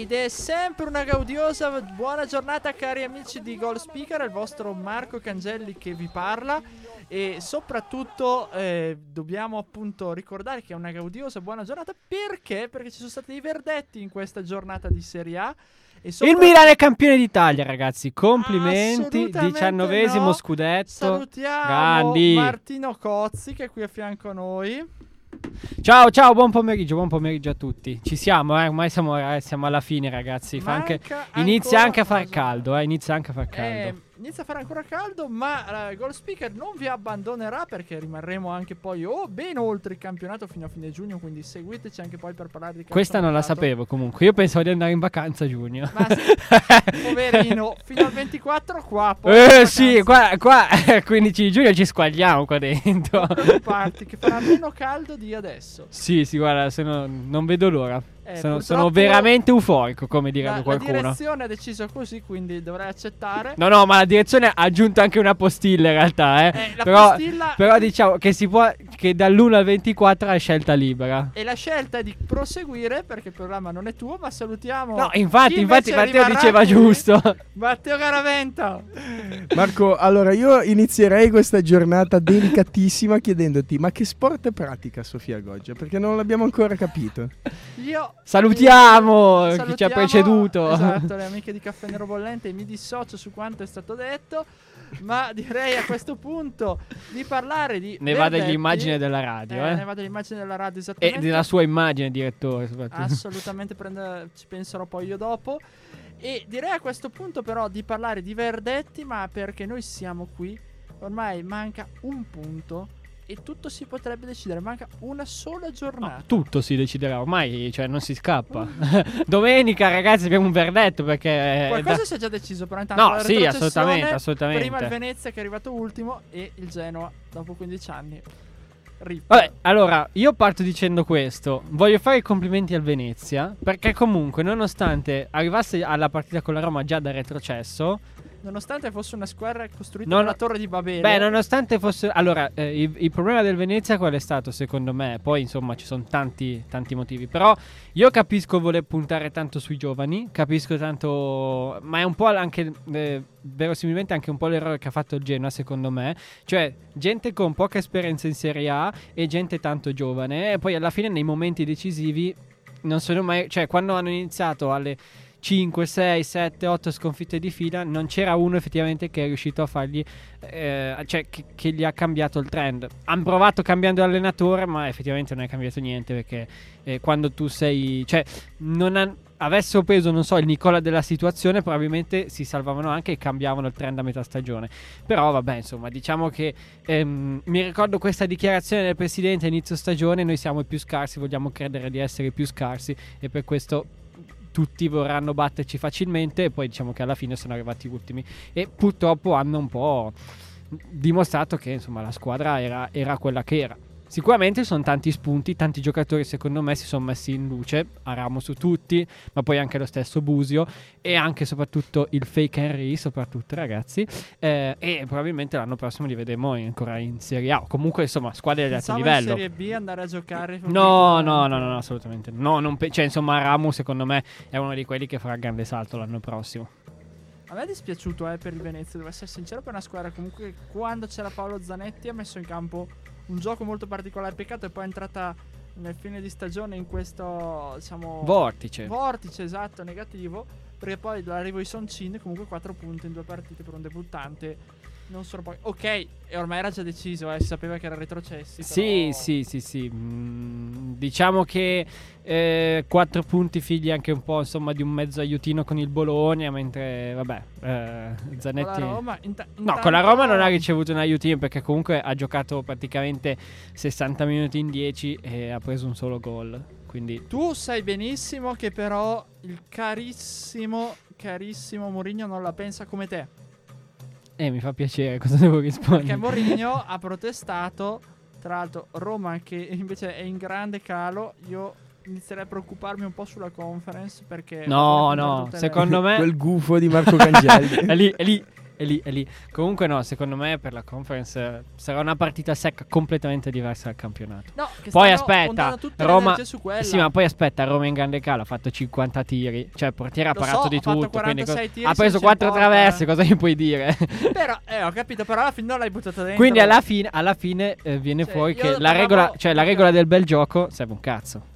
Ed è sempre una gaudiosa buona giornata cari amici di Goal Speaker, il vostro Marco Cangelli che vi parla e soprattutto eh, dobbiamo appunto ricordare che è una gaudiosa buona giornata perché? Perché ci sono stati dei verdetti in questa giornata di Serie A. E Il sopra- Milan è campione d'Italia, ragazzi. Complimenti. Diciannovesimo no. scudetto. Salutiamo Grandi. Martino Cozzi che è qui a fianco a noi. Ciao, ciao, buon pomeriggio, buon pomeriggio a tutti. Ci siamo, eh, ormai siamo, eh, siamo alla fine, ragazzi. Anche- inizia anche a far caldo, eh, inizia anche a far caldo. Eh, inizia a fare ancora caldo, ma eh, Goal Speaker non vi abbandonerà perché rimarremo anche poi oh, ben oltre il campionato fino a fine giugno, quindi seguiteci anche poi per parlare di Questa non la sapevo comunque. Io pensavo di andare in vacanza a giugno. Ma sì, poverino, fino al 24 qua. poi Eh sì, qua, qua il 15 di giugno ci squagliamo qua dentro. Non preoccuparti che farà meno caldo di adesso. sì, sì, guarda, se no- non vedo l'ora. Eh, sono, sono veramente euforico, come La, direbbe la qualcuno. direzione ha deciso così, quindi dovrai accettare. No, no, ma la direzione ha aggiunto anche una postilla in realtà, eh. Eh, la però, postilla- però diciamo che si può che dall'1 al 24 è scelta libera. E la scelta è di proseguire perché il programma non è tuo, ma salutiamo. No, infatti, chi infatti Matteo diceva qui. giusto. Matteo Garaventa. Marco, allora io inizierei questa giornata delicatissima chiedendoti: ma che sport pratica Sofia Goggia? Perché non l'abbiamo ancora capito. Io Salutiamo chi ci ha Salutiamo, preceduto. Esatto, le amiche di Caffè Nero Bollente. Mi dissocio su quanto è stato detto. Ma direi a questo punto di parlare di. Ne va dell'immagine della radio, Eh, eh. Ne va dell'immagine della radio, E esattamente. della sua immagine, direttore, soprattutto. Assolutamente prende- ci penserò poi io dopo. E direi a questo punto però di parlare di Verdetti, ma perché noi siamo qui. Ormai manca un punto e tutto si potrebbe decidere. Manca una sola giornata. Tutto si deciderà ormai, cioè non si scappa. Domenica, ragazzi, abbiamo un verdetto perché. Qualcosa da- si è già deciso, però intanto No, sì, assolutamente, assolutamente. Prima il Venezia che è arrivato ultimo e il Genoa dopo 15 anni. Rip. Vabbè, allora, io parto dicendo questo. Voglio fare i complimenti al Venezia. Perché comunque, nonostante arrivasse alla partita con la Roma già da retrocesso, Nonostante fosse una squadra costruita Non- nella torre di Babele. beh, nonostante fosse. Allora, eh, il, il problema del Venezia qual è stato, secondo me? Poi, insomma, ci sono tanti, tanti motivi. Però, io capisco voler puntare tanto sui giovani. Capisco tanto. Ma è un po' anche. eh, verosimilmente anche un po' l'errore che ha fatto il Genoa, secondo me. Cioè, gente con poca esperienza in Serie A e gente tanto giovane. E poi alla fine, nei momenti decisivi, non sono mai. Cioè, quando hanno iniziato alle 5, 6, 7, 8 sconfitte di fila, non c'era uno effettivamente che è riuscito a fargli. eh, cioè, che, che gli ha cambiato il trend. Hanno provato cambiando allenatore, ma effettivamente non è cambiato niente perché eh, quando tu sei. Cioè, non han- avessero preso, non so, il Nicola della situazione, probabilmente si salvavano anche e cambiavano il trend a metà stagione. Però vabbè, insomma, diciamo che ehm, mi ricordo questa dichiarazione del presidente a inizio stagione, noi siamo i più scarsi, vogliamo credere di essere i più scarsi e per questo tutti vorranno batterci facilmente e poi diciamo che alla fine sono arrivati ultimi e purtroppo hanno un po' dimostrato che insomma la squadra era, era quella che era. Sicuramente sono tanti spunti, tanti giocatori secondo me si sono messi in luce, Aramo su tutti, ma poi anche lo stesso Busio e anche e soprattutto il fake Henry, soprattutto ragazzi, eh, e probabilmente l'anno prossimo li vedremo ancora in Serie A, o comunque insomma squadre di alto livello. in Serie B andare a giocare. No, no, no, no, no, assolutamente no. non pe- cioè, insomma, Ramu secondo me è uno di quelli che farà grande salto l'anno prossimo. A me è dispiaciuto eh, per il Venezia, devo essere sincero, per una squadra comunque quando c'era Paolo Zanetti ha messo in campo un gioco molto particolare. Peccato è poi è entrata nel fine di stagione in questo, diciamo... Vortice. Vortice, esatto, negativo. Perché poi dall'arrivo di Soncin comunque 4 punti in due partite per un debuttante. Non sono poi... Ok, e ormai era già deciso, eh, si sapeva che era retrocessi. Sì, però- sì, sì, sì. Mm, diciamo che eh, quattro punti figli anche un po' insomma di un mezzo aiutino con il Bologna, mentre vabbè, eh, Con la Zanetti... Roma, inta- No, con la Roma non ha ricevuto un aiutino perché comunque ha giocato praticamente 60 minuti in 10 e ha preso un solo gol. Quindi Tu sai benissimo che però il carissimo carissimo Mourinho non la pensa come te. Eh, mi fa piacere, cosa devo rispondere? Perché Mourinho ha protestato. Tra l'altro, Roma, che invece è in grande calo, io inizierei a preoccuparmi un po' sulla conference. Perché. No, no, tutte le- secondo me... Quel gufo di Marco Cangelli. è lì, è lì, è lì, è lì. Comunque no, secondo me per la conference eh, sarà una partita secca completamente diversa dal campionato. No, Poi aspetta, Roma... Sì, ma poi aspetta, Roma in grande calo ha fatto 50 tiri. Cioè, il portiere ha parato so, di tutto. quindi 46 co- ha preso senza 4 importa. traverse, cosa gli puoi dire? Però, eh, ho capito, però alla fine non l'hai buttata dentro. quindi alla fine, alla fine eh, viene Cioè, fuori che la regola, cioè, la regola del bel gioco serve un cazzo.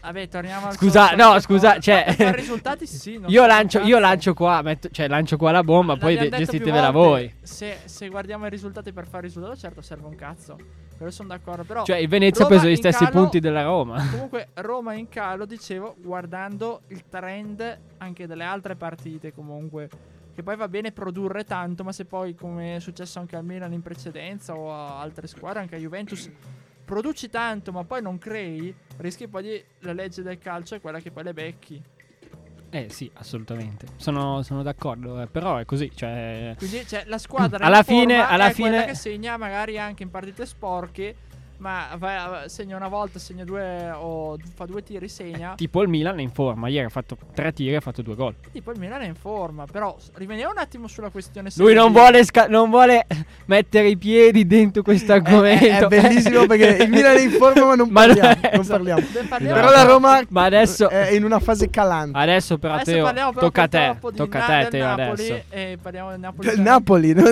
Vabbè, torniamo al Scusa, solito no, scusa, cioè- per risultati sì. non Io so lancio, cazzo. io lancio qua, metto- cioè lancio qua la bomba, poi de- detto più gestitevela volte, voi. Se, se guardiamo i risultati per fare risultato, certo serve un cazzo. Quello sono d'accordo. Però, Cioè, il Venezia ha preso gli in stessi calo- punti della Roma. Comunque, Roma in calo, dicevo, guardando il trend anche delle altre partite, comunque. Che poi va bene produrre tanto, ma se poi, come è successo anche al Milan in precedenza o a altre squadre, anche a Juventus, produci tanto, ma poi non crei, rischi poi di. La legge del calcio è quella che poi le becchi. Eh sì, assolutamente. Sono, sono d'accordo, eh, però è così, cioè... Quindi, cioè, la squadra Alla fine- alla è quella fine- che segna magari anche in partite sporche. Ma va- segna una volta, segna due o fa due tiri, segna. Tipo il Milan è in forma, ieri ha fatto tre tiri e ha fatto due gol. Tipo il Milan è in forma. Però rimaniamo un attimo sulla questione. Lui non vuole, sca- non vuole mettere i piedi dentro questo È, argomento. è bellissimo perché il Milan è in forma ma non Ma non- parliamo. non esatto. parliamo. Parliamo Però la Roma Ma adesso, è in una fase calante. adesso però Adesso Teo, parliamo però tocca a te, tocca a te Teo Napoli adesso. E parliamo del Napoli. Del Napoli, no?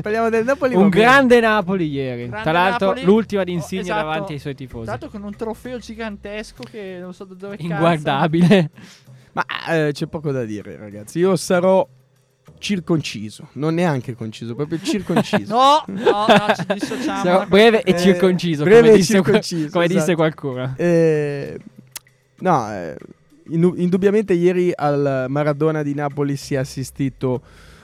parliamo del Napoli. Un grande Napoli ieri. Grande Tra l'altro Napoli. l'ultima di Insigne esatto. davanti ai suoi tifosi. L'altro con un trofeo gigantesco che non so da dove. Inguardabile. Ma eh, c'è poco da dire, ragazzi. Io sarò circonciso, non neanche conciso, proprio circonciso. No, no, no, ci dissociamo. Sarò breve e Eh, circonciso, breve come, e disse, qua- circonciso, come disse esatto. qualcuno. Eh, no, eh, indu- indubbiamente ieri al Maradona di Napoli si è assistito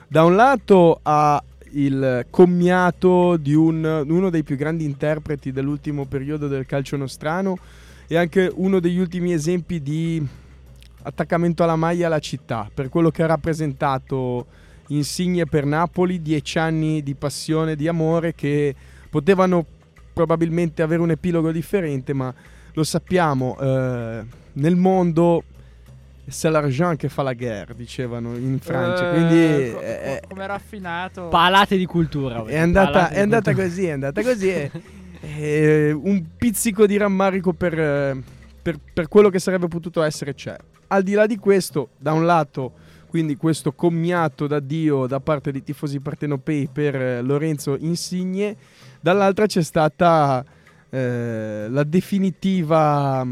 da un lato a il commiato di un- uno dei più grandi interpreti dell'ultimo periodo del calcio nostrano e anche uno degli ultimi esempi di attaccamento alla maglia alla città per quello che ha rappresentato Insigne per Napoli, dieci anni di passione, di amore che potevano probabilmente avere un epilogo differente, ma lo sappiamo, eh, nel mondo c'est l'argent che fa la guerre, dicevano in Francia, Eh, quindi co- eh, co- come raffinato. Palate di cultura. è andata, è andata cultura. così, è andata così. e- e un pizzico di rammarico per, eh, per- per quello che sarebbe potuto essere c'è. Al di là di questo, da un lato, quindi questo commiato d'addio da parte dei tifosi partenopei per eh, Lorenzo Insigne, dall'altra c'è stata eh, la definitiva,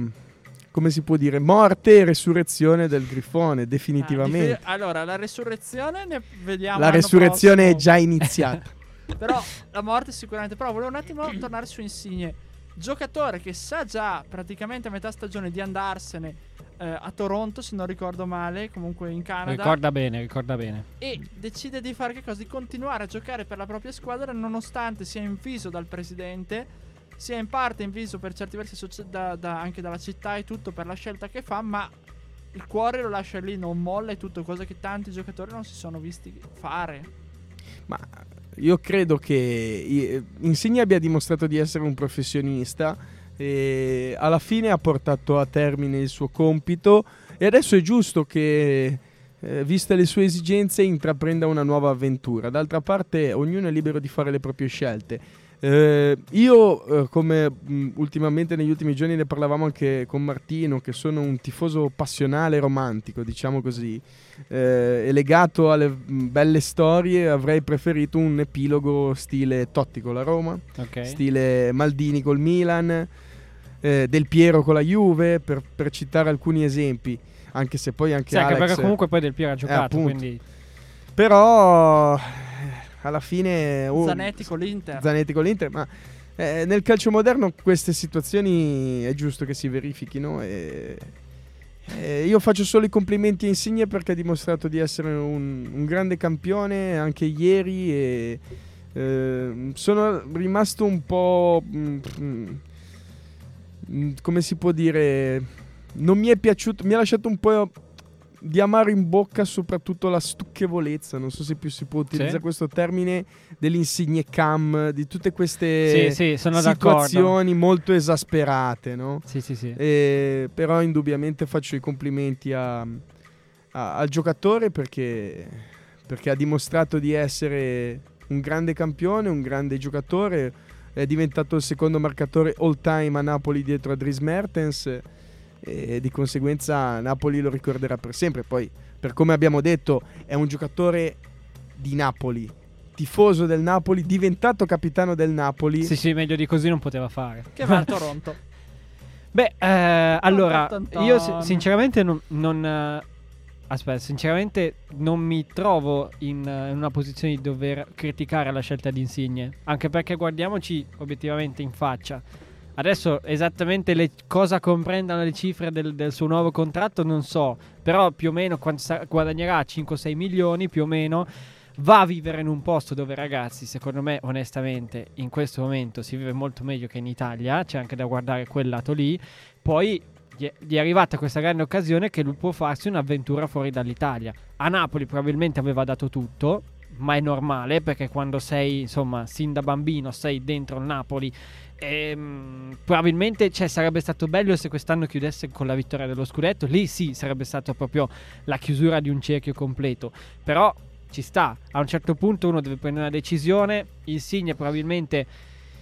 come si può dire, morte e resurrezione del Grifone, Ah, definitivamente. dif- allora, la resurrezione ne vediamo. la resurrezione è prossimo. già iniziata. Però la morte sicuramente. Però volevo un attimo tornare su Insigne. Giocatore che sa già praticamente a metà stagione di andarsene eh, a Toronto, se non ricordo male, comunque in Canada. Ricorda bene, ricorda bene. E decide di fare che cosa? Di continuare a giocare per la propria squadra nonostante sia inviso dal presidente, sia in parte inviso per certi versi da- da- anche dalla città e tutto per la scelta che fa, ma il cuore lo lascia lì, non molla e tutto, cosa che tanti giocatori non si sono visti fare. Ma io credo che Insigne abbia dimostrato di essere un professionista e alla fine ha portato a termine il suo compito e adesso è giusto che, eh, viste le sue esigenze, intraprenda una nuova avventura. D'altra parte ognuno è libero di fare le proprie scelte. Eh, io, eh, come mh, ultimamente negli ultimi giorni ne parlavamo anche con Martino, che sono un tifoso passionale romantico, diciamo così, eh, e legato alle mh, belle storie, avrei preferito un epilogo stile Totti con la Roma, Ok. stile Maldini col Milan, eh, Del Piero con la Juve, per, per citare alcuni esempi, anche se poi anche Sì, anche Alex... perché comunque poi Del Piero ha giocato, appunto. quindi Però eh, alla fine... oh, Zanetti con l'Inter. Zanetti con l'Inter, ma eh, nel calcio moderno queste situazioni è giusto che si verifichino e, e io faccio solo i complimenti a Insigne perché ha dimostrato di essere un, un grande campione anche ieri e eh, sono rimasto un po' mm, mm, come si può dire non mi è piaciuto mi ha lasciato un po' di amaro in bocca soprattutto la stucchevolezza, non so se più si può utilizzare Sì. questo termine, dell'insigne cam, di tutte queste Sì, sì, situazioni molto esasperate, no? Sì, sì, sì. E- però indubbiamente faccio i complimenti a- a- al giocatore perché, perché ha dimostrato di essere un grande campione, un grande giocatore, è diventato il secondo marcatore all time a Napoli dietro a Dries Mertens e di conseguenza Napoli lo ricorderà per sempre. Poi, per come abbiamo detto, è un giocatore di Napoli, tifoso del Napoli, diventato capitano del Napoli. Sì, sì, meglio di così non poteva fare. Che va a Toronto. Beh, eh, allora, io si- sinceramente non... non, eh, aspetta, sinceramente non mi trovo in, eh, in una posizione di dover criticare la scelta di Insigne. Anche perché guardiamoci obiettivamente in faccia. Adesso esattamente le- cosa comprendano le cifre del, del suo nuovo contratto non so, però più o meno guadagnerà 5-6 milioni più o meno va a vivere in un posto dove ragazzi, secondo me onestamente in questo momento si vive molto meglio che in Italia, c'è anche da guardare quel lato lì, poi gli è arrivata questa grande occasione che lui può farsi un'avventura fuori dall'Italia. A Napoli probabilmente aveva dato tutto, ma è normale perché quando sei, insomma, sin da bambino sei dentro il Napoli, ehm, probabilmente cioè, sarebbe stato bello se quest'anno chiudesse con la vittoria dello scudetto. Lì sì, sarebbe stato proprio la chiusura di un cerchio completo. Però ci sta, a un certo punto uno deve prendere una decisione. Insigne probabilmente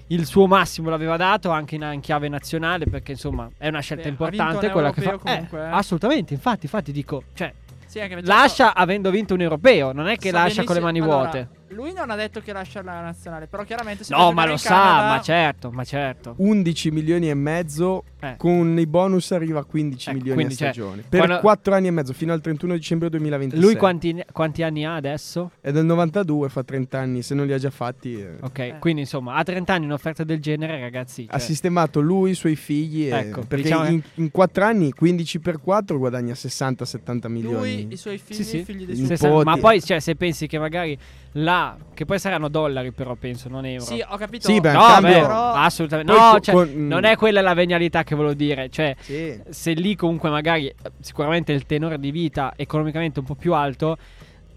il suo massimo l'aveva dato anche in, in chiave nazionale perché insomma è una scelta Beh, importante un quella che fa. europeo comunque, Eh, eh. assolutamente, infatti, infatti dico, cioè, Sì, lascia avendo vinto un europeo, non è che lascia con le mani benissimo- vuote. Lui non ha detto che lascia la nazionale, però chiaramente se no, ma lo sa, Canada- ma certo, ma certo. 11 milioni e mezzo Eh. con i bonus arriva a 15 Ecco, milioni quindi, a cioè, stagione per quando- 4 anni e mezzo fino al 31 dicembre 2026 Lui quanti, quanti anni ha adesso? è del 92 fa 30 anni se non li ha già fatti eh. Ok, Eh. quindi insomma, a 30 anni un'offerta del genere, ragazzi. ha cioè, sistemato lui i suoi figli e- Ecco, perché diciamo in, in 4 anni 15 per 4 guadagna 60-70 milioni Lui, i suoi figli, Sì, sì. i figli dei suoi ma poi cioè, se pensi che magari là, che poi saranno dollari però penso, non euro. Sì, ho capito. Sì, beh, no, cambio- beh, però- assolutamente. No, cioè, con- non è quella la venialità che volevo dire. Cioè, Sì. se lì comunque magari eh, sicuramente il tenore di vita economicamente un po' più alto,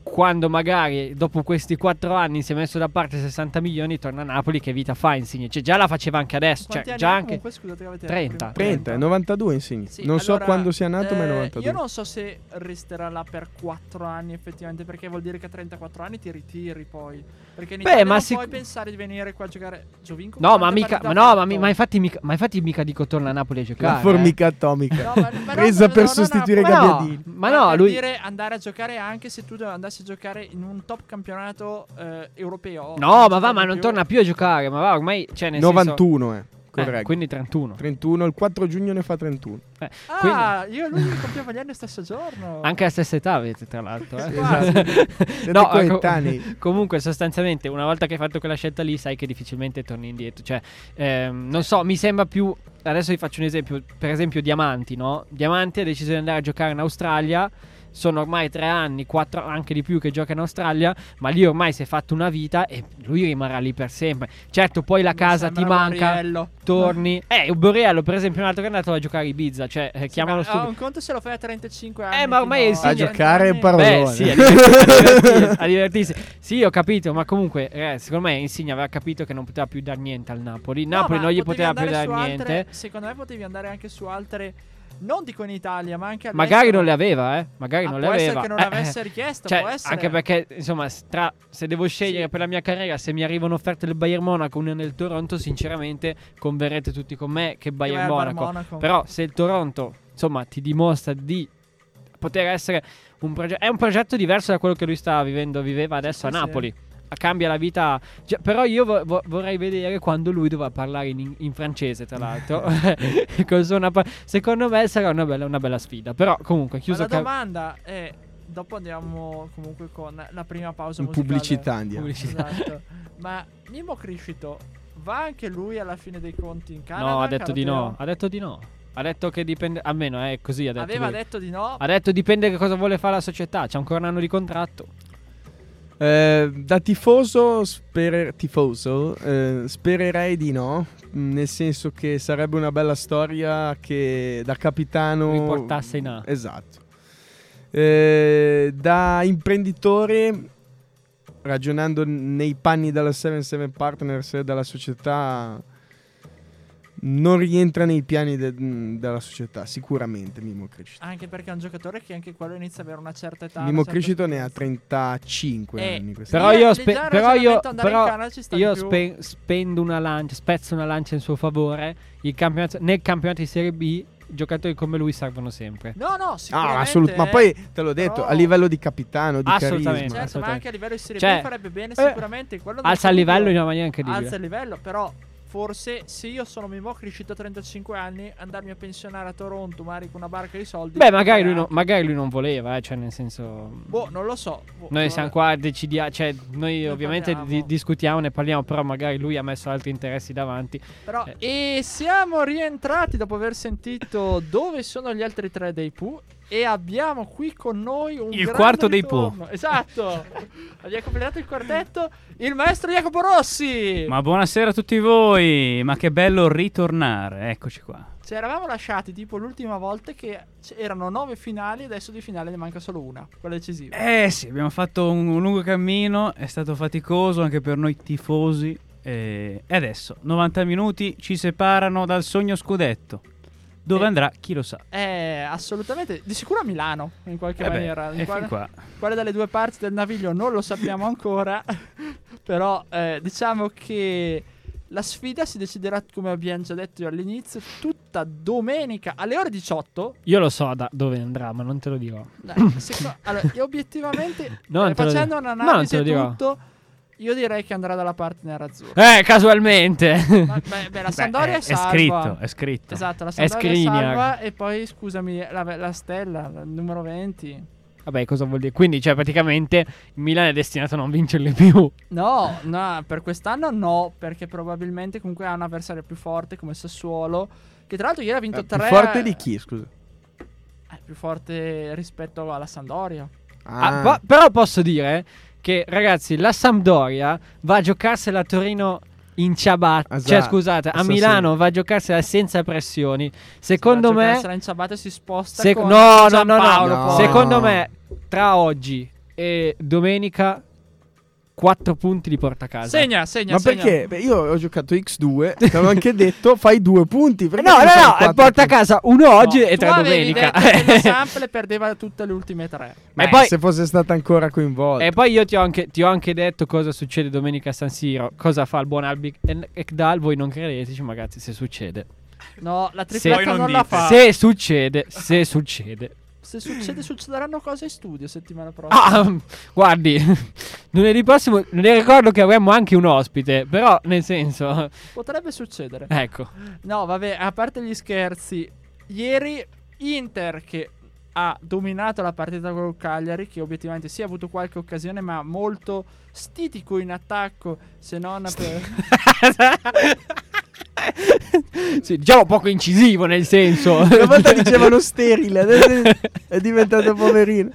quando magari dopo questi quattro anni si è messo da parte 60 milioni, torna a Napoli, che vita fa Insigne? Cioè, già la faceva anche adesso, Quanti cioè, già anche... comunque, scusate, che avete 30. detto prima? 30 è 92 Insigne Sì, non so allora, quando sia nato ma è eh, 92 Io non so se resterà là per 4 anni effettivamente, perché vuol dire che a 34 anni ti ritiri poi. Perché in Beh, Italia ma non sic- puoi pensare di venire qua a giocare Giovinco. No, ma mica, ma, no, ma, mi- ma infatti, mica, ma infatti mica dico torna a Napoli a la giocare. eh. formica atomica No, ma- presa no, per no, sostituire no, Ma no, Gabbiadini ma no, per lui... dire andare a giocare anche se tu andassi a giocare in un top campionato eh, europeo. No, ma va, ma non torna più a giocare. Ma va, ormai. Cioè, nel senso- 91 eh Eh, corretto quindi 31. 31 il 4 giugno ne fa 31 Eh, quindi- Ah, io e lui compiamo gli anni lo stesso giorno. anche la stessa età avete, tra l'altro. eh. Esatto. No, ecco, comunque, sostanzialmente, una volta che hai fatto quella scelta lì, sai che difficilmente torni indietro. Cioè, ehm, non so, mi sembra più. Adesso vi faccio un esempio. Per esempio, Diamanti, no? Diamanti ha deciso di andare a giocare in Australia. Sono ormai tre anni, quattro anche di più che gioca in Australia. Ma lì ormai si è fatto una vita e lui rimarrà lì per sempre. Certo, poi la casa ti manca. Borriello. Torni. Eh, Borriello, per esempio, un altro che è andato a giocare a Ibiza. Cioè, eh, Sì, chiamalo ma, subito. ah, un conto se lo fai a 35 anni. Eh, ma ormai fino è insigne- a giocare anni. parolone. Beh, sì, a divertirsi, a divertirsi. Sì, ho capito, ma comunque, eh, secondo me Insigne aveva capito che non poteva più dar niente al Napoli. No, Napoli ma non gli poteva più dare su niente. altre- secondo me potevi andare anche su altre. Non dico in Italia, ma anche all'estero. Magari non le aveva, eh. Magari Ah, non le può essere aveva. che non Eh, avesse eh. richiesto, Cioè, può essere. anche perché, insomma, tra- se devo scegliere Sì. per la mia carriera, se mi arrivano offerte del Bayern Monaco, una nel Toronto, sinceramente converrete tutti con me che Bayern Monaco. Monaco. Però se il Toronto, insomma, ti dimostra di poter essere un progetto è un progetto diverso da quello che lui sta vivendo, viveva adesso Sì, a sì. Cambia la vita. Già, però io vo- vo- vorrei vedere quando lui dovrà parlare in, in francese, tra l'altro. Napa- Secondo me sarà una bella, una bella sfida. Però comunque, Ma chiuso la ca- domanda è. Dopo andiamo comunque con la prima pausa musicale. pubblicità andiamo Pubblicità. Esatto. Ma Mimo Criscito va anche lui alla fine dei conti in Canada? No, ha detto di no. Ha detto di no. Ha detto che dipende. Almeno è così. Ha detto Aveva lui. detto di no. Ha detto dipende che cosa vuole fare la società. C'è ancora un anno di contratto. Eh, da tifoso, sperer- tifoso eh, spererei di no, mh, nel senso che sarebbe una bella storia che da capitano Riportasse in A. Esatto. Eh, da imprenditore, ragionando nei panni della 77 Partners e della società, non rientra nei piani de- della società, sicuramente Mimo Crescito. Anche perché è un giocatore che anche quello inizia ad avere una certa età. Mimo certa Crescito ne ha esperienza. 35 Eh, anni. Però io, spe- però io, però Canada ci sta io spe- spendo una lancia, spezzo una lancia in suo favore. Il campionato- nel campionato di Serie B, giocatori come lui servono sempre. No, no, Ah, sicuramente. assolut- ma eh. poi te l'ho detto, Però- a livello di capitano, di Assolutamente. carisma. Certo, ma assolutamente. anche a livello di Serie Cioè, B farebbe bene eh, sicuramente. quello del Alza il livello in una maniera incredibile. Alza il livello, però forse se io sono Mimo cresciuto a 35 anni, andarmi a pensionare a Toronto, magari con una barca di soldi. Beh, magari lui, eh, no- magari lui non voleva, eh, cioè nel senso... Boh, non lo so. Boh, Noi siamo qua a decidiamo, cioè noi Ne ovviamente parliamo. di- discutiamo, ne parliamo, però magari lui ha messo altri interessi davanti. Però, Eh. e siamo rientrati dopo aver sentito dove sono gli altri tre dei Pooh. E abbiamo qui con noi un Il quarto dei ritorno. Esatto. abbiamo completato il quartetto. Il maestro Jacopo Rossi. Ma buonasera a tutti voi, ma che bello ritornare, eccoci qua. Ci eravamo lasciati tipo l'ultima volta che erano nove finali. Adesso di finale ne manca solo una, quella decisiva. Eh sì, abbiamo fatto un, un lungo cammino, è stato faticoso anche per noi tifosi. eh, E adesso, 90 minuti ci separano dal sogno scudetto. Dove Eh. andrà, chi lo sa. Eh, assolutamente. Di sicuro a Milano, in qualche Eh beh, maniera. In quale, qua. quale delle due parti del naviglio non lo sappiamo ancora. Però eh, diciamo che la sfida si deciderà, come abbiamo già detto all'inizio, tutta domenica alle ore 18. Io lo so da dove andrà, ma non te lo dirò. Dai, seco- allora, io obiettivamente, eh, facendo un'analisi te lo dirò. Io direi che andrà dalla parte nerazzurra. Eh, casualmente. Ma- beh, beh, la Beh, Sampdoria è, è, è salva. scritto, è scritto. Esatto, la È Sampdoria è Skriniar. salva e poi, scusami, la, la stella, il numero 20. Vabbè, cosa vuol dire? Quindi, cioè, praticamente il Milan è destinato a non vincerle più. No, no, per quest'anno no, perché probabilmente comunque ha un avversario più forte come Sassuolo, che tra l'altro ieri ha vinto Eh, più 3 forte di chi, scusa? È più forte rispetto alla Sampdoria. Ah, po- però posso dire che, ragazzi, la Sampdoria va a giocarsela a Torino in ciabatta. Esatto. Cioè, scusate, a Esatto, Milano sì. va a giocarsela senza pressioni. Secondo Per me... in ciabatta si sposta Se- con no, no, no, no, no. Secondo me, tra oggi e domenica, 4 punti li porta a casa. Segna, segna, Ma segna. perché? Beh, io ho giocato X2, ti avevo anche detto, fai due punti. Perché No, no, no, porta a casa uno oggi No, e tre domenica. detto Sample perdeva tutte le ultime tre. Beh, e poi- se fosse stata ancora coinvolta. E poi io ti ho, anche, ti ho anche detto cosa succede domenica a San Siro, cosa fa il buon Albi Ekdal, voi non credeteci, ma ragazzi, se succede. No, la Se- tripletta Poi non non, la fa. Se succede, se succede. Se succede, succederanno cose in studio settimana prossima. Ah, guardi, lunedì prossimo non ne ricordo che avremmo anche un ospite, però nel senso, Potrebbe succedere. ecco. No, vabbè, a parte gli scherzi, ieri Inter che ha dominato la partita con Cagliari, che obiettivamente sì ha avuto qualche occasione, ma molto stitico in attacco, se non per... sì, diciamo poco incisivo nel senso. Una volta dicevano sterile, adesso è diventato poverino.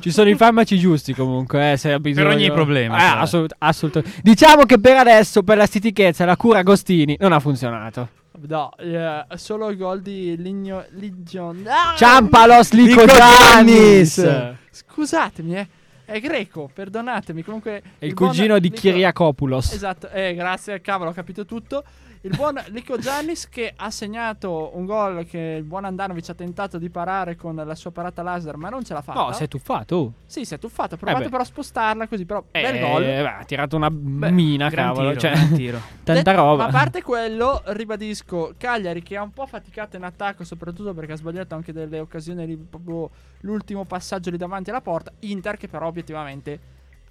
Ci sono i farmaci giusti comunque, eh, se bisogno. ogni problema, Eh, cioè. assolut- assolutamente. Diciamo che per adesso, per la stitichezza, la cura Agostini non ha funzionato. No, eh, solo il gol di Ligno... Ligion... Ah! Ciampalos Lico Lico Giannis! Giannis! Scusatemi, eh. È greco, perdonatemi. Comunque... È il buon cugino di Lico- Kyriakopoulos. Esatto, eh, grazie, cavolo, ho capito tutto. Il buon Lico Giannis che ha segnato un gol che il buon Andanovic ha tentato di parare con la sua parata laser, ma non ce l'ha fatta. No, si è tuffato. oh. Sì, si è tuffato. Ha provato beh. però a spostarla così, però Eh, bel gol. beh, ha tirato una Beh, mina, cavolo. tiro, cioè, tiro. tanta roba. Ma a parte quello, ribadisco, Cagliari che ha un po' faticato in attacco, soprattutto perché ha sbagliato anche delle occasioni lì, proprio l'ultimo passaggio lì davanti alla porta. Inter che però obiettivamente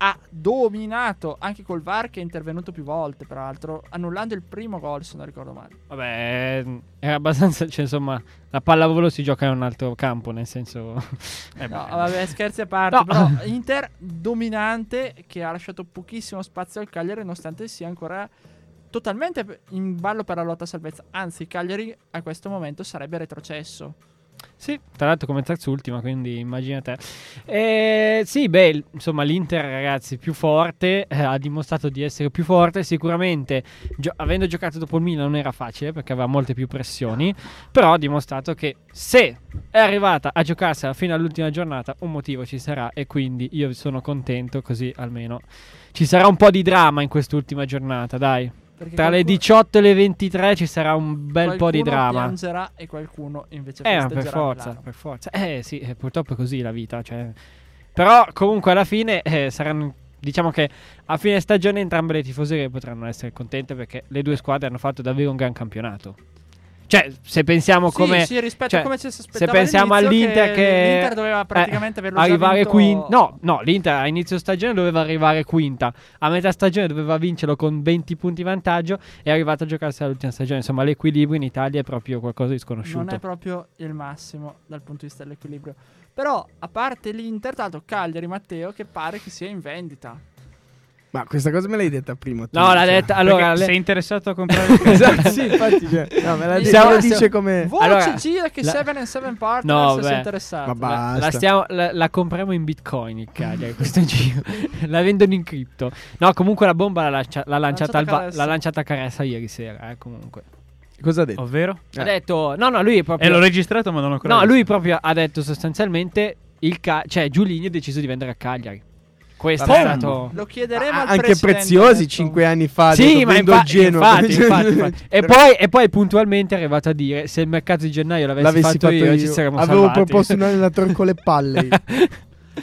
ha dominato anche col VAR che è intervenuto più volte, peraltro, annullando il primo gol, se non ricordo male. Vabbè, è abbastanza. Cioè, insomma, la pallavolo si gioca in un altro campo, nel senso. Eh No, vabbè, scherzi a parte, No. però Inter dominante che ha lasciato pochissimo spazio al Cagliari nonostante sia ancora totalmente in ballo per la lotta a salvezza. Anzi, il Cagliari a questo momento sarebbe retrocesso. Sì, tra l'altro come terz'ultima, quindi immagina te. Eh, sì, beh, insomma, l'Inter, ragazzi, più forte, eh, ha dimostrato di essere più forte. Sicuramente, gio- avendo giocato dopo il Milan non era facile perché aveva molte più pressioni, però ha dimostrato che se è arrivata a giocarsela fino all'ultima giornata, un motivo ci sarà e quindi io sono contento, così almeno ci sarà un po' di dramma in quest'ultima giornata, dai. Perché Tra le qualcuno- 18 e le 23 ci sarà un bel po' di qualcuno dramma. piangerà e qualcuno invece Eh, festeggerà per a forza, per forza. Eh sì, eh, purtroppo è così la vita. Cioè. Però comunque alla fine eh, saranno... Diciamo che a fine stagione entrambe le tifoserie potranno essere contente perché le due squadre hanno fatto davvero un gran campionato. Cioè, se pensiamo Sì, come... sì, rispetto cioè, a come ci si se aspettava pensiamo all'inizio, all'Inter che, l'Inter doveva praticamente eh, averlo già arrivare quinta. No, no, l'Inter a inizio stagione doveva arrivare quinta. A metà stagione doveva vincerlo con 20 punti vantaggio è arrivato a giocarsi all'ultima stagione. Insomma, l'equilibrio in Italia è proprio qualcosa di sconosciuto. non è proprio il massimo dal punto di vista dell'equilibrio. Però, a parte l'Inter, tanto Cagliari Matteo che pare che sia in vendita. Ma questa cosa me l'hai detta prima. tu, No, l'ha cioè. detta. Allora, le- sei interessato a comprare il esatto, sì, infatti. Cioè, no, me la, Mi me siamo- dice come. Voce Allora, gira che la- 7 and 7 No, Partners beh. si è interessato. Ma basta. La, stiamo- la- la compriamo in bitcoin il Cagliari questo giro. la vendono in cripto. No, comunque la bomba l'ha, lancia- l'ha lanciata, Lanciata ba- Caressa. l'ha lanciata Caressa ieri sera. Eh, comunque. Cosa ha detto? Ovvero? Ha detto: No, no, lui è proprio. E l'ho registrato, ma non ho ancora. no, visto. lui proprio ha detto sostanzialmente: il Ca- Cioè, Giuligno ha deciso di vendere a Cagliari. Questo Vabbè, è stato. Lo chiederemo al anche preziosi. 5 anni fa. Sì, detto, ma infa- il Genoa. infatti, infatti, infatti. E, poi, e poi puntualmente è arrivato a dire: Se il mercato di gennaio l'avessi, L'avessi fatto, io, ci saremmo Avevo salvati. proposto un allenatore con le palle.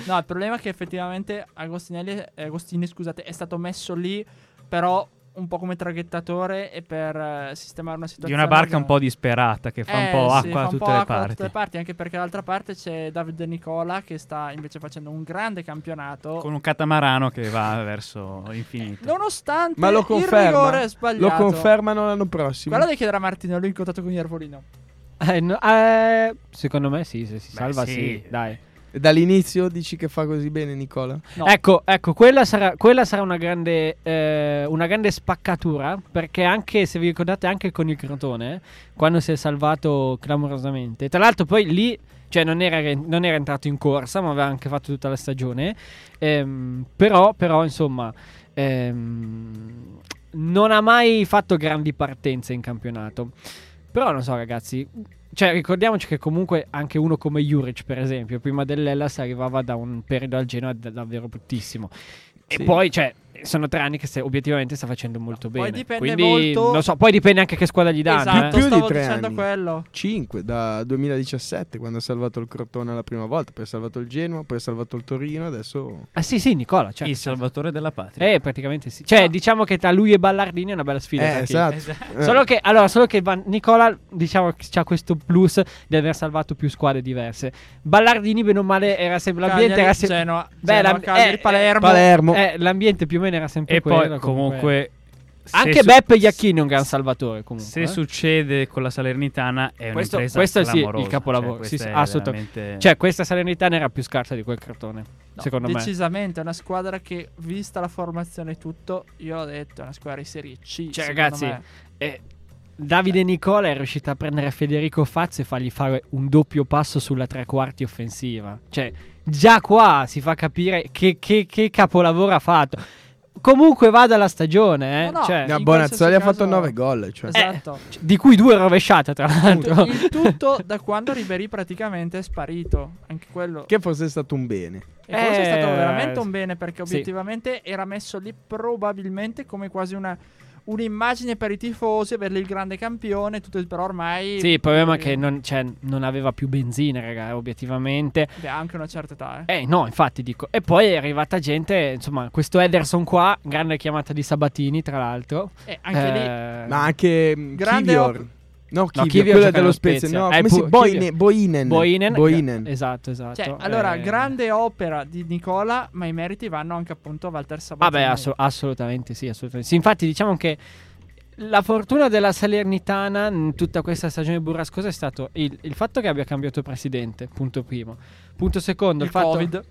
No, il problema è che effettivamente Agostinelli, Agostini scusate, è stato messo lì, però un po' come traghettatore e per eh, sistemare una Di situazione. una barca un po' disperata che fa un Eh, po' sì, acqua fa da un tutte po' le acqua da parti. tutte le parti, anche perché dall'altra parte c'è Davide Nicola che sta invece facendo un grande campionato. Con un catamarano che va verso l'infinito. Nonostante Ma lo il conferma. rigore sbagliato. Lo confermano l'anno prossimo. Quello devi chiedere a Martino, lui in contatto con Iervolino. Eh, no, eh, secondo me sì, se si Beh, salva sì. sì, dai. Dall'inizio dici che fa così bene Nicola? No. Ecco, ecco, quella sarà, quella sarà una, grande, eh, una grande spaccatura, perché anche, se vi ricordate, anche con il Crotone, quando si è salvato clamorosamente, tra l'altro poi lì, cioè non era, non era entrato in corsa, ma aveva anche fatto tutta la stagione, ehm, però, però, insomma, ehm, non ha mai fatto grandi partenze in campionato. Però non so ragazzi, cioè ricordiamoci che comunque anche uno come Juric per esempio, prima dell'Ellas arrivava da un periodo al Genoa da- davvero bruttissimo. E Sì. poi, cioè, sono tre anni che sta- obiettivamente sta facendo molto Poi bene. dipende Quindi, molto- non so, poi dipende anche che squadra gli danno. esatto, eh. Più di tre dicendo anni. quello. 5 da 2017 quando ha salvato il Crotone la prima volta, poi ha salvato il Genoa, poi ha salvato il Torino, adesso Ah sì, sì, Nicola, certo. Il salvatore della patria. Eh, praticamente sì. Cioè, diciamo che tra lui e Ballardini è una bella sfida. eh, chi- esatto. Eh, Solo che, allora, solo che Van- Nicola, diciamo che c'ha questo plus di aver salvato più squadre diverse. Ballardini, bene o male, era sempre l'ambiente. Cagliari, Era sempre Genoa, Beh, Genoa, l'am- Cagliari, eh, Palermo. Palermo. Eh, l'ambiente più o meno era sempre E quello. poi comunque... se Anche su- Beppe Iacchini è un gran salvatore. Comunque, Se eh. succede con la Salernitana è Questo- un'impresa questo sì, il clamorosa, capolavoro, cioè, sì, sì, assolutamente. veramente- Cioè, questa Salernitana era più scarsa di quel cartone. No, secondo me. decisamente è una squadra che, vista la formazione e tutto, io ho detto è una squadra di Serie C. Cioè, ragazzi, me. Eh, Davide Nicola è riuscito a prendere Federico Fazio e fargli fare un doppio passo sulla tre quarti offensiva. Cioè, già qua si fa capire che, che- che capolavoro ha fatto. Comunque vada la stagione, eh. No, no, Cioè, No, Bonazzoli ha fatto caso- 9 gol. Cioè. Esatto. di cui due rovesciate, tra l'altro. Il tutto da quando Ribery praticamente è sparito. Anche quello. Che fosse stato un bene. E forse è stato Eh, veramente un bene perché sì. obiettivamente era messo lì probabilmente come quasi una un'immagine per i tifosi, averli il grande campione, tutto, però ormai... Sì, il problema è eh, che non, cioè, non aveva più benzina, raga, obiettivamente. beh, anche una certa età, eh. Eh, no, infatti dico. E poi è arrivata gente, insomma, questo Ederson qua, grande chiamata di Sabatini, tra l'altro. E anche lì... Eh, Ma anche mm, Grande Kivior. op- No, Kivior, Kivior quello gioca dello Spezia. Spezia. No, Eh, come si pu- Boine- Kivior. Boinen. Boinen, Boinen. esatto, esatto. Cioè, allora, Eh, grande opera di Nicola, ma i meriti vanno anche appunto a Walter Sabatini. Vabbè, asso- assolutamente sì, assolutamente sì. Infatti, diciamo che la fortuna della Salernitana in tutta questa stagione burrascosa è stato il, il fatto che abbia cambiato presidente, punto primo. Punto secondo, il, il fatto Covid.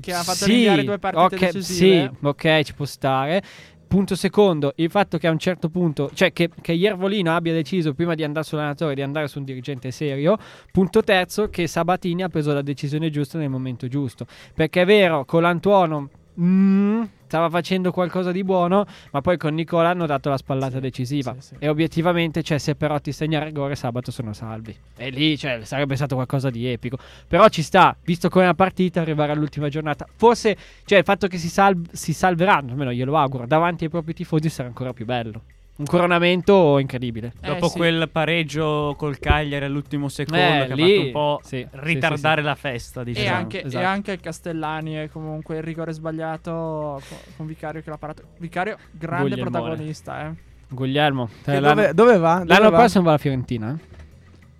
Che ha fatto Sì, rinviare due partite ok, decisive. Sì, ok, ci può stare. Punto secondo, il fatto che a un certo punto, cioè che, che Iervolino abbia deciso prima di andare sull'allenatore di andare su un dirigente serio. Punto terzo, che Sabatini ha preso la decisione giusta nel momento giusto. Perché è vero, con l'Antuono mm, stava facendo qualcosa di buono, ma poi con Nicola hanno dato la spallata decisiva. sì, sì. E obiettivamente, cioè, se Perotti segna rigore, sabato sono salvi. E lì, cioè, sarebbe stato qualcosa di epico. Però ci sta, visto come è una partita, arrivare all'ultima giornata. Forse, cioè, il fatto che si, sal- si salveranno, almeno glielo auguro, davanti ai propri tifosi sarà ancora più bello. Un coronamento incredibile. Eh, Dopo sì. quel pareggio col Cagliari all'ultimo secondo Eh, che lì, ha fatto un po' sì, ritardare la festa, E diciamo. anche, esatto. e anche il Castellani è comunque il rigore sbagliato co- con Vicario che l'ha parato. Vicario, grande Guglielmone. protagonista, eh. Guglielmo. Che eh, l'anno, dove, dove va? Dove l'anno va? prossimo va alla Fiorentina. eh?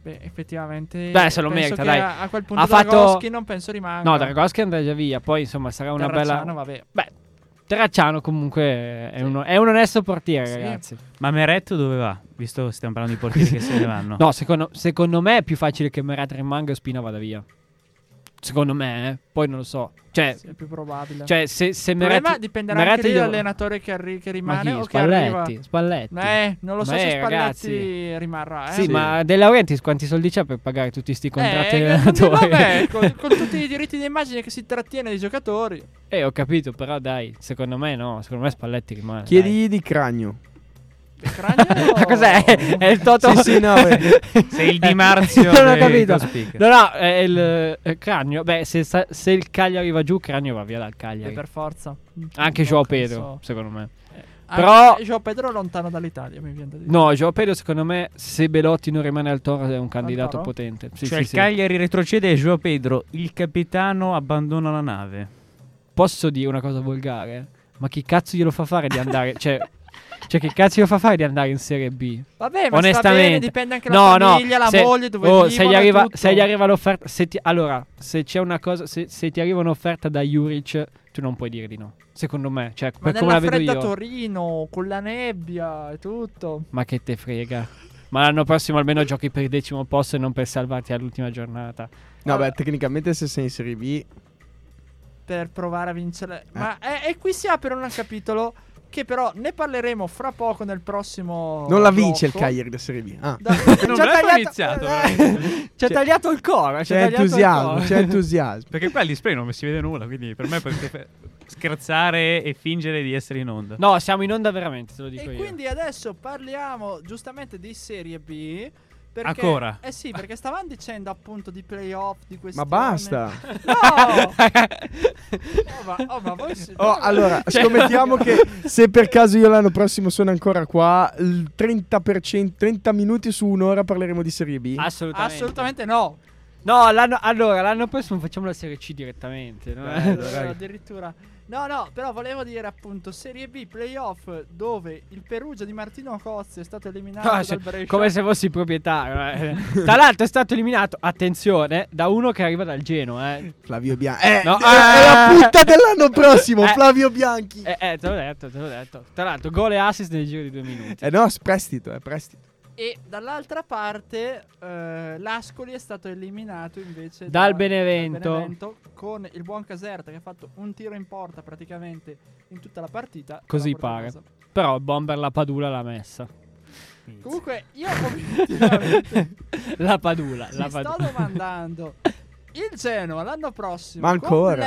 Beh, effettivamente. Beh, se lo merita, dai. A, a quel punto Ha fatto- non penso rimanga. No, Dragoschi andrà già via. Poi, insomma, sarà una Terracciano, bella. vabbè. Beh, Terracciano comunque è, uno- è un onesto portiere, Sì. ragazzi. Ma Meretto dove va? Visto che stiamo parlando di portieri che se ne vanno. No, secondo, secondo me è più facile che Merat rimanga e Spina vada via. Secondo me, eh. Poi non lo so. Cioè, Sì, è più probabile. cioè se, se il problema Merat... dipenderà Merat anche lì devo- dall'allenatore che, arri- che Ma rimane chi? o che arriva. Spalletti? Spalletti. Eh, non lo so Ma se eh, Spalletti ragazzi. rimarrà, eh. Sì, ma De Laurentiis quanti soldi c'ha per pagare tutti sti contratti eh, di allenatori? vabbè, con, con tutti i diritti di immagine che si trattiene dei giocatori. Eh, ho capito, però dai, secondo me no, secondo me Spalletti rimane. Chiedigli di cranio. Il cranio dai. Cos'è? È il Toto? Sì, sì, no. Sei il Di Marzio non ho capito. No, no, è il eh, Cranio. Beh, se, se il Cagliari va giù, Cranio va via dal Eh, Cagliari. per forza. Anche Joao Pedro, secondo me. Eh, Però- anche Joao Pedro è lontano dall'Italia, mi viene da dire. No, Joao Pedro, secondo me, se Belotti non rimane al Toro, è un candidato Toro? potente. Sì, cioè sì, il sì. Cagliari retrocede e Joao Pedro, il capitano, abbandona la nave. Posso dire una cosa volgare? Ma chi cazzo glielo fa fare di andare... cioè, cioè, che cazzo fa fare di andare in Serie B? Vabbè, ma Onestamente, sta bene, dipende anche no, dalla famiglia, no, la se, moglie, dove oh, vivono se gli arriva, tutto. se gli arriva l'offerta, se ti- allora, se c'è una cosa, se, se ti arriva un'offerta da Juric, tu non puoi dire di no. Secondo me, cioè, Ma per come la vedo io. Torino, con la nebbia e tutto. Ma che te frega. Ma l'anno prossimo almeno giochi per il decimo posto e non per salvarti all'ultima giornata. No, beh, tecnicamente se sei in Serie B... per provare a vincere. Ma e, e qui si apre un capitolo che però ne parleremo fra poco nel prossimo. Non la vince il blocco. Cagliari da Serie B. Ah. Da- Non ci ha è tagliato- iniziato, eh, Ci ha tagliato il ha C'è il entusiasmo, cuore. c'è entusiasmo. Perché qua al display non si vede nulla, quindi per me potete fe- scherzare e fingere di essere in onda. No, siamo in onda veramente, te lo dico E io. quindi adesso parliamo giustamente di Serie B. Perché, Ancora? Eh sì, perché stavamo dicendo appunto di playoff, di questione. Ma basta. No! oh, ma, oh, ma voi si- Oh, allora, Cioè- scommettiamo che se per caso io l'anno prossimo sono ancora qua, il 30%, 30 minuti su un'ora parleremo di Serie B. Assolutamente. Assolutamente no. No, l'anno, allora, l'anno prossimo facciamo la Serie C direttamente. no? Bello, raga. addirittura. No, no, però volevo dire appunto Serie B playoff dove il Perugia di Martino Cozzi è stato eliminato No, dal se- Brescia. come se fossi proprietario. eh. Tra l'altro è stato eliminato, attenzione, da uno che arriva dal Genoa. Eh. Flavio Bianchi. Eh, No, è la eh. punta dell'anno prossimo, Eh. Flavio Bianchi. Eh, eh, te l'ho detto, te l'ho detto. Tra l'altro, gol e assist nel giro di due minuti. Eh no, prestito, è prestito. E dall'altra parte eh, l'Ascoli è stato eliminato invece Dal da- Benevento. Benevento con il buon Caserta che ha fatto un tiro in porta praticamente in tutta la partita. Così pare. Però il bomber la Padula l'ha messa. Comunque io La Padula, la mi sto Padula. domandando il Genoa l'anno prossimo Ma ancora?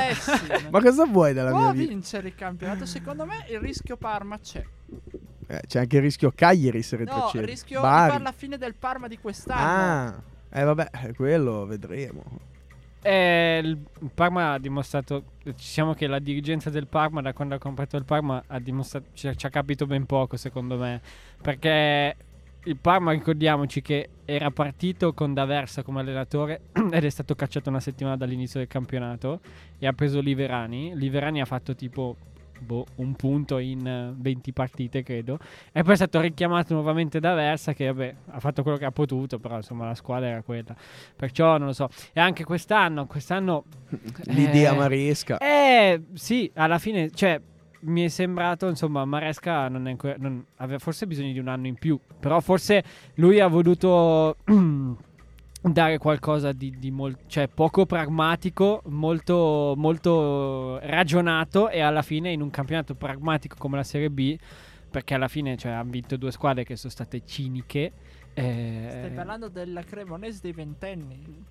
Ma cosa vuoi dalla può mia vita? vincere il campionato? Secondo me il rischio Parma c'è. Eh, c'è anche il rischio Cagliari se No, retrocede. il rischio Bari. di fare la fine del Parma di quest'anno. Ah, eh vabbè, eh, quello vedremo. Eh, il Parma ha dimostrato. Diciamo che la dirigenza del Parma, da quando ha comprato il Parma, ha dimostrato. Ci, ha- ci ha capito ben poco, secondo me. Perché il Parma, ricordiamoci che era partito con D'Aversa come allenatore ed è stato cacciato una settimana dall'inizio del campionato. E ha preso Liverani. Liverani ha fatto tipo. Boh, un punto in eh, 20 partite, credo. E poi è stato richiamato nuovamente da Versa, che vabbè, ha fatto quello che ha potuto, però insomma la squadra era quella. Perciò non lo so. E anche quest'anno, quest'anno... L'idea eh, maresca. Eh, sì, alla fine, cioè, mi è sembrato, insomma, Maresca non è ancora, non- aveva forse bisogno di un anno in più, però forse lui ha voluto... dare qualcosa di, di mol- cioè poco pragmatico, molto, molto ragionato e alla fine in un campionato pragmatico come la Serie B, perché alla fine cioè, hanno vinto due squadre che sono state ciniche. eh, Stai parlando della Cremonese dei ventenni.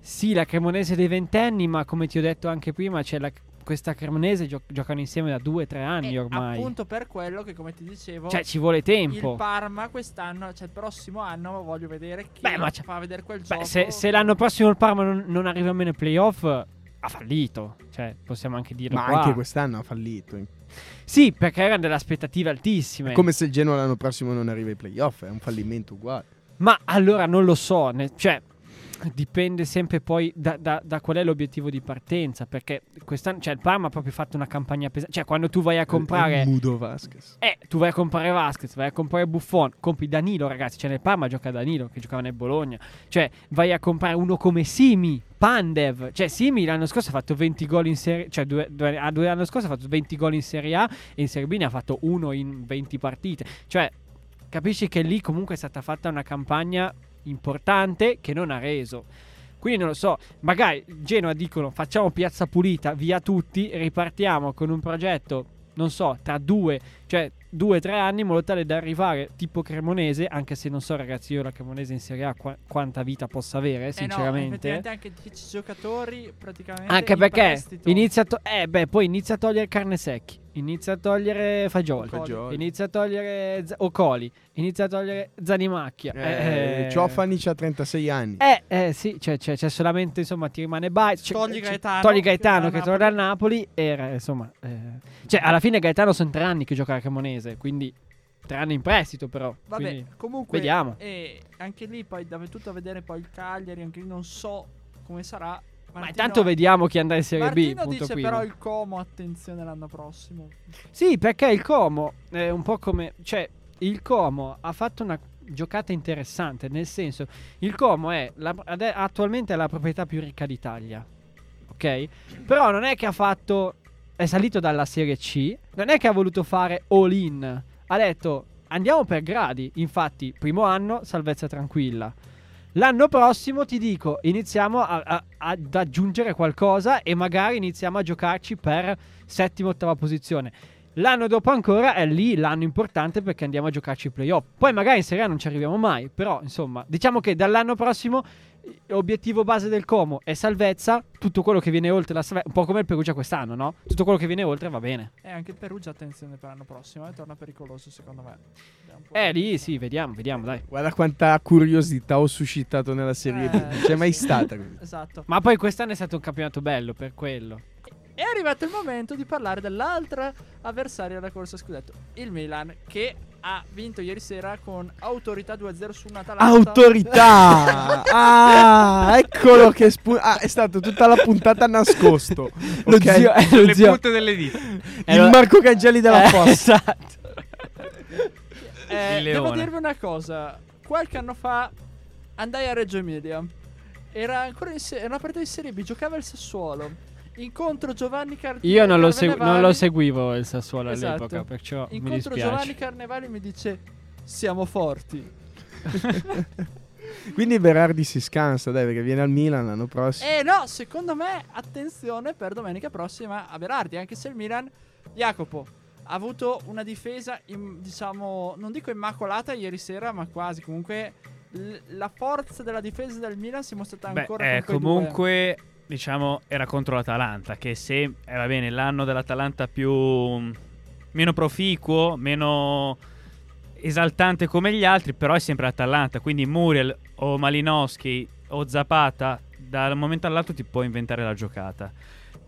Sì, la Cremonese dei ventenni, ma come ti ho detto anche prima, c'è la- questa Cremonese gio- giocano insieme da due o tre anni E ormai. appunto per quello che, come ti dicevo, Cioè, ci vuole tempo. il Parma quest'anno, cioè il prossimo anno, voglio vedere chi Beh, ma c'è- fa vedere quel Beh, gioco. se, se l'anno prossimo il Parma non, non arriva almeno ai playoff, ha fallito. Cioè, possiamo anche dirlo Ma qua. anche quest'anno ha fallito. Sì, perché erano delle aspettative altissime. È come se il Genoa l'anno prossimo non arriva ai playoff, è un fallimento uguale. Ma allora non lo so, ne- cioè dipende sempre poi da, da- da qual è l'obiettivo di partenza, perché quest'anno, cioè il Parma ha proprio fatto una campagna pesante, cioè quando tu vai a comprare... È Mudo Vasquez. Eh, tu vai a comprare Vasquez, vai a comprare Buffon, compri Danilo, ragazzi. Cioè, nel Parma gioca Danilo che giocava nel Bologna. Cioè, vai a comprare uno come Simi, Pandev. Cioè, Simi l'anno scorso ha fatto 20 gol in Serie Cioè, due, due, a due anni scorso ha fatto 20 gol in Serie A e in Serie B ne ha fatto uno in 20 partite. Cioè, capisci che lì comunque è stata fatta una campagna importante che non ha reso. Quindi non lo so, magari Genoa dicono facciamo piazza pulita, via tutti, ripartiamo con un progetto, non so, tra due, cioè due o tre anni in modo tale da arrivare tipo Cremonese, anche se non so ragazzi io la Cremonese in Serie A qua- quanta vita possa avere, Eh no, sinceramente. anche 10 giocatori praticamente anche in perché prestito. inizia a, to- eh, beh, poi inizia a togliere carne secchi, inizia a togliere fagioli, Fagioli. inizia a togliere z- Ocoli, inizia a togliere Zanimacchia. Eh, Ciofani c'ha 36 anni. Eh, eh sì, cioè, c'è, c'è solamente, insomma, ti rimane Bai. c'è- Togli c'è- Gaetano, togli che Gaetano a che torna al Napoli. E era, insomma, eh, cioè, alla fine Gaetano sono tre anni che gioca a Cremonese. Quindi tre anni in prestito, però. Vabbè, quindi- comunque vediamo. E anche lì poi deve tutto a vedere poi il Cagliari, anche lì non so come sarà. Ma Martino- intanto vediamo chi andrà in Serie B. Martino Punto dice primo. però il Como, attenzione l'anno prossimo. Sì, perché il Como è un po' come. Cioè, il Como ha fatto una giocata interessante. Nel senso, il Como è la- attualmente è la proprietà più ricca d'Italia. Ok? Però non è che ha fatto. È salito dalla Serie C. Non è che ha voluto fare all in. Ha detto andiamo per gradi. Infatti, primo anno, salvezza tranquilla. L'anno prossimo ti dico, iniziamo a- a- ad aggiungere qualcosa e magari iniziamo a giocarci per settima, ottava posizione. L'anno dopo ancora è lì l'anno importante perché andiamo a giocarci i playoff. Poi magari in Serie A non ci arriviamo mai, però insomma, diciamo che dall'anno prossimo eh, l'obiettivo base del Como è salvezza, tutto quello che viene oltre la salvezza, un po' come il Perugia quest'anno, no? Tutto quello che viene oltre va bene. E anche il Perugia, attenzione per l'anno prossimo, eh, torna pericoloso secondo me. Eh, lì sì, vediamo, vediamo, dai. Guarda quanta curiosità ho suscitato nella Serie B. Eh, Non c'è mai sì. stata. così. Esatto. Ma poi quest'anno è stato un campionato bello per quello. È arrivato il momento di parlare dell'altra avversaria della corsa scudetto, il Milan, che ha vinto ieri sera con autorità 2-0 su un Atalanta. Autorità! Ah, eccolo che spu- ah, è stato tutta la puntata nascosto. Lo ok? zio, eh, lo Le zio. punte delle dita. Eh, Il lo- Marco Cangelli della Eh, Fossa. Esatto. Eh, devo dirvi una cosa. Qualche anno fa andai a Reggio Emilia. Era ancora in se- era una partita di Serie B, giocava il Sassuolo. Incontro Giovanni Carnevali. Io non lo, segu- non lo seguivo il Sassuolo Esatto. all'epoca, perciò mi Incontro dispiace. Giovanni Carnevali mi dice siamo forti. Quindi Berardi si scansa, dai, perché viene al Milan l'anno prossimo. Eh no, secondo me, attenzione per domenica prossima a Berardi, anche se il Milan, Jacopo, ha avuto una difesa, im- diciamo, non dico immacolata ieri sera, ma quasi. Comunque, l- la forza della difesa del Milan si è mostrata Beh, ancora eh, con quei due. Diciamo, era contro l'Atalanta, che se eh, va bene, l'anno dell'Atalanta più mh, meno proficuo, meno esaltante come gli altri, però è sempre l'Atalanta, quindi Muriel o Malinowski o Zapata dal momento all'altro ti può inventare la giocata.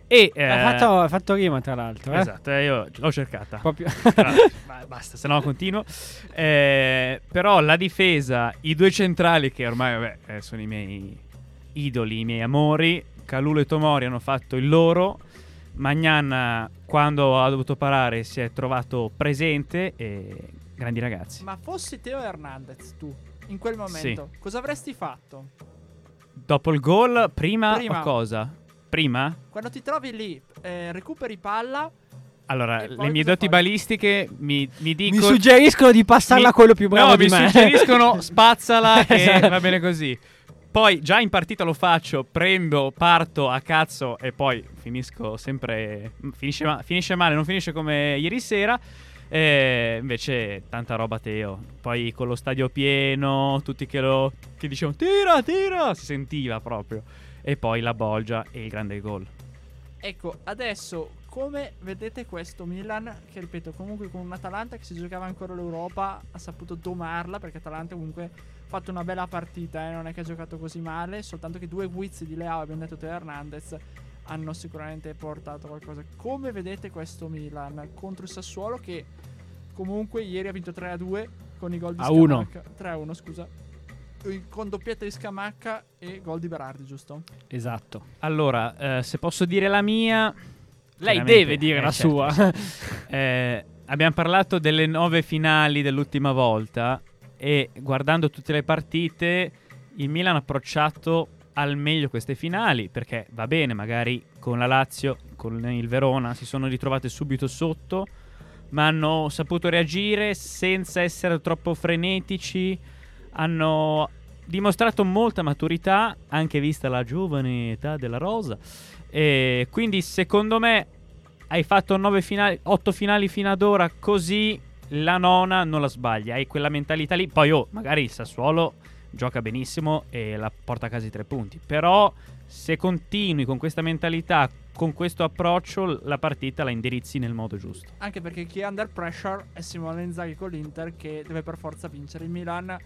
E eh, Ha fatto, ha fatto rima, tra l'altro. Eh? Esatto, eh, io l'ho cercata. Proprio. Basta, se no continuo. Eh, però la difesa, i due centrali che ormai vabbè, eh, sono i miei idoli, i miei amori, Calulo e Tomori hanno fatto il loro. Magnan quando ha dovuto parare si è trovato presente e grandi ragazzi. Ma fossi Teo Hernandez tu, in quel momento, cosa avresti fatto? Dopo il gol, prima, Prima. o cosa? Prima? Quando ti trovi lì, eh, recuperi palla, Allora, E le mie doti fai? balistiche mi, mi Mi dicono... suggeriscono di passarla mi- a quello più bravo no, di mi me. suggeriscono spazzala che Esatto. va bene così. Poi già in partita lo faccio, prendo, parto a cazzo e poi finisco sempre. Finisce, ma- finisce male, non finisce come ieri sera. E invece tanta roba Teo. Poi con lo stadio pieno, tutti che lo che dicevano tira, tira, si sentiva proprio. E poi la bolgia e il grande gol. Ecco, adesso come vedete questo Milan, che ripeto, comunque con un Atalanta che si giocava ancora l'Europa, ha saputo domarla perché Atalanta comunque fatto una bella partita, eh, non è che ha giocato così male, soltanto che due guizzi di Leao e Benedetto Teo Hernandez hanno sicuramente portato qualcosa. Come vedete questo Milan contro il Sassuolo che comunque ieri ha vinto 3-2 con i gol di A uno. Scamacca. 3-1, scusa. Con doppietta di Scamacca e gol di Berardi, giusto? Esatto. Allora, eh, se posso dire la mia. Lei deve dire eh, la certo. sua. Eh, abbiamo parlato delle nove finali dell'ultima volta e guardando tutte le partite il Milan ha approcciato al meglio queste finali perché va bene, magari con la Lazio, con il Verona si sono ritrovate subito sotto, ma hanno saputo reagire senza essere troppo frenetici, hanno dimostrato molta maturità, anche vista la giovane età della Rosa. E quindi secondo me hai fatto nove finali, otto finali fino ad ora, così la nona non la sbagli. Hai quella mentalità lì. Poi, oh, magari il Sassuolo gioca benissimo e la porta a casa i tre punti. Però, se continui con questa mentalità, con questo approccio, la partita la indirizzi nel modo giusto. Anche perché chi è under pressure è Simone Inzaghi con l'Inter che deve per forza vincere. Il Milan,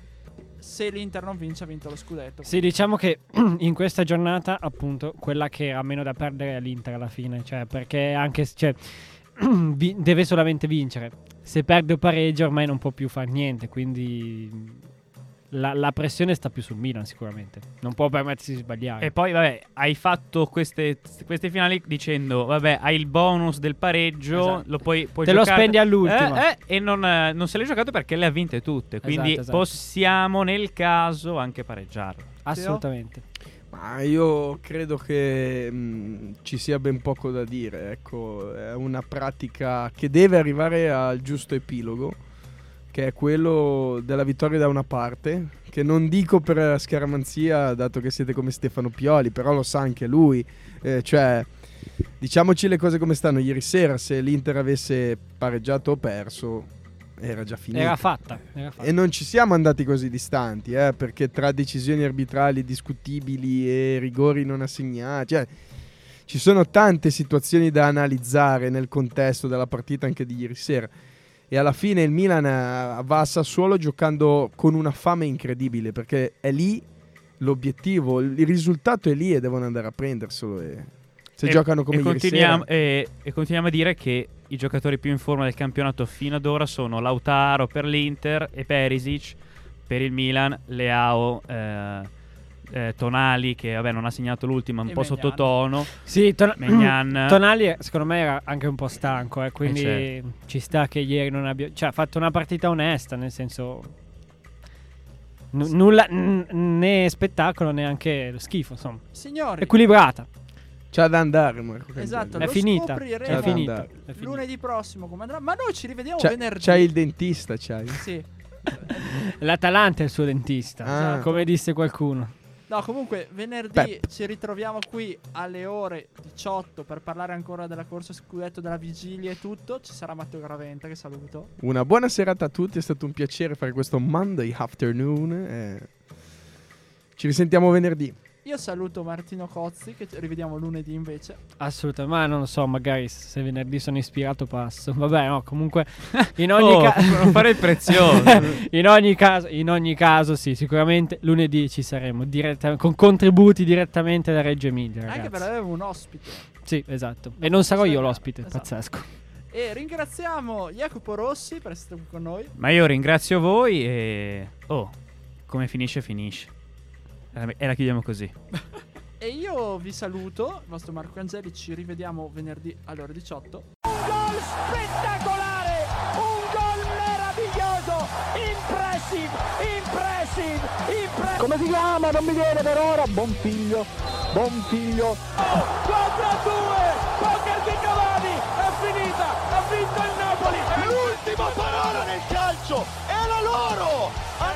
se l'Inter non vince, ha vinto lo scudetto. Sì, diciamo che in questa giornata, appunto, quella che ha meno da perdere è l'Inter alla fine. Cioè, perché anche se cioè, deve solamente vincere. Se perde o pareggia, ormai non può più fare niente. Quindi la, la pressione sta più sul Milan, sicuramente. Non può permettersi di sbagliare. E poi, vabbè, hai fatto queste, queste finali dicendo, vabbè, hai il bonus del pareggio, Esatto. lo puoi, puoi Te lo giocare- spendi all'ultima. Eh, eh, e non, eh, non se l'hai giocato perché le ha vinte tutte. Quindi Esatto, esatto. possiamo, nel caso, anche pareggiarlo. Assolutamente. Ma io credo che mh, ci sia ben poco da dire. Ecco, è una pratica che deve arrivare al giusto epilogo, che è quello della vittoria da una parte. Che non dico per scaramanzia, dato che siete come Stefano Pioli, però lo sa anche lui. Eh, cioè, diciamoci le cose come stanno. Ieri sera, se l'Inter avesse pareggiato o perso, era già finito. Era fatta. Era fatta. E non ci siamo andati così distanti, eh, perché tra decisioni arbitrali discutibili e rigori non assegnati, cioè, ci sono tante situazioni da analizzare nel contesto della partita anche di ieri sera. E alla fine il Milan eh, va a Sassuolo giocando con una fame incredibile, perché è lì l'obiettivo, il risultato è lì e devono andare a prenderselo. E se E- giocano come e ieri continuiamo, sera, e, e continuiamo a dire che i giocatori più in forma del campionato fino ad ora sono Lautaro per l'Inter e Perisic per il Milan, Leao, eh, eh, Tonali che vabbè non ha segnato l'ultima, un E po' Maignan. sottotono. Sì, Ton-. Tonali secondo me era anche un po' stanco, eh, quindi Eh, ci sta che ieri non abbia... Cioè ha fatto una partita onesta, nel senso... n- nulla, n- né spettacolo né anche schifo, insomma. Signori, Equilibrata. C'ha da andare Marco esatto, È lo finita. C'è È da finita. andare. È finita. lunedì prossimo come andrà. Ma noi ci rivediamo C'ha- venerdì. c'hai il dentista, c'hai. Sì. L'Atalanta è il suo dentista, Ah. come disse qualcuno. No, comunque venerdì Pep. ci ritroviamo qui alle ore 18 per parlare ancora della corsa scudetto, della vigilia e tutto. Ci sarà Matteo Graventa che saluto. Una buona serata a tutti, è stato un piacere fare questo Monday afternoon. eh. Ci risentiamo venerdì. Io saluto Martino Cozzi che ci rivediamo lunedì invece. Assolutamente, ma non lo so, magari se venerdì sono ispirato passo. Vabbè, no, comunque in ogni Oh, caso non fare il prezioso. in ogni caso, in ogni caso sì, sicuramente lunedì ci saremo diretta- con contributi direttamente da Reggio Emilia, ragazzi. Anche perché avevo un ospite. Sì, esatto. E non sarò io Esatto. l'ospite, pazzesco. E ringraziamo Jacopo Rossi per essere qui con noi. Ma io ringrazio voi e... Oh, come finisce finisce. E la chiudiamo così. E io vi saluto, il vostro Marco Angeli. Ci rivediamo venerdì alle ore 18. Un gol spettacolare, un gol meraviglioso, impressive, impressive, impressive. Come si chiama? Non mi viene per ora. Buon figlio. Buon figlio. 4 a 2, poker di Cavani, è finita, ha vinto il Napoli. L'ultima parola nel calcio è la loro!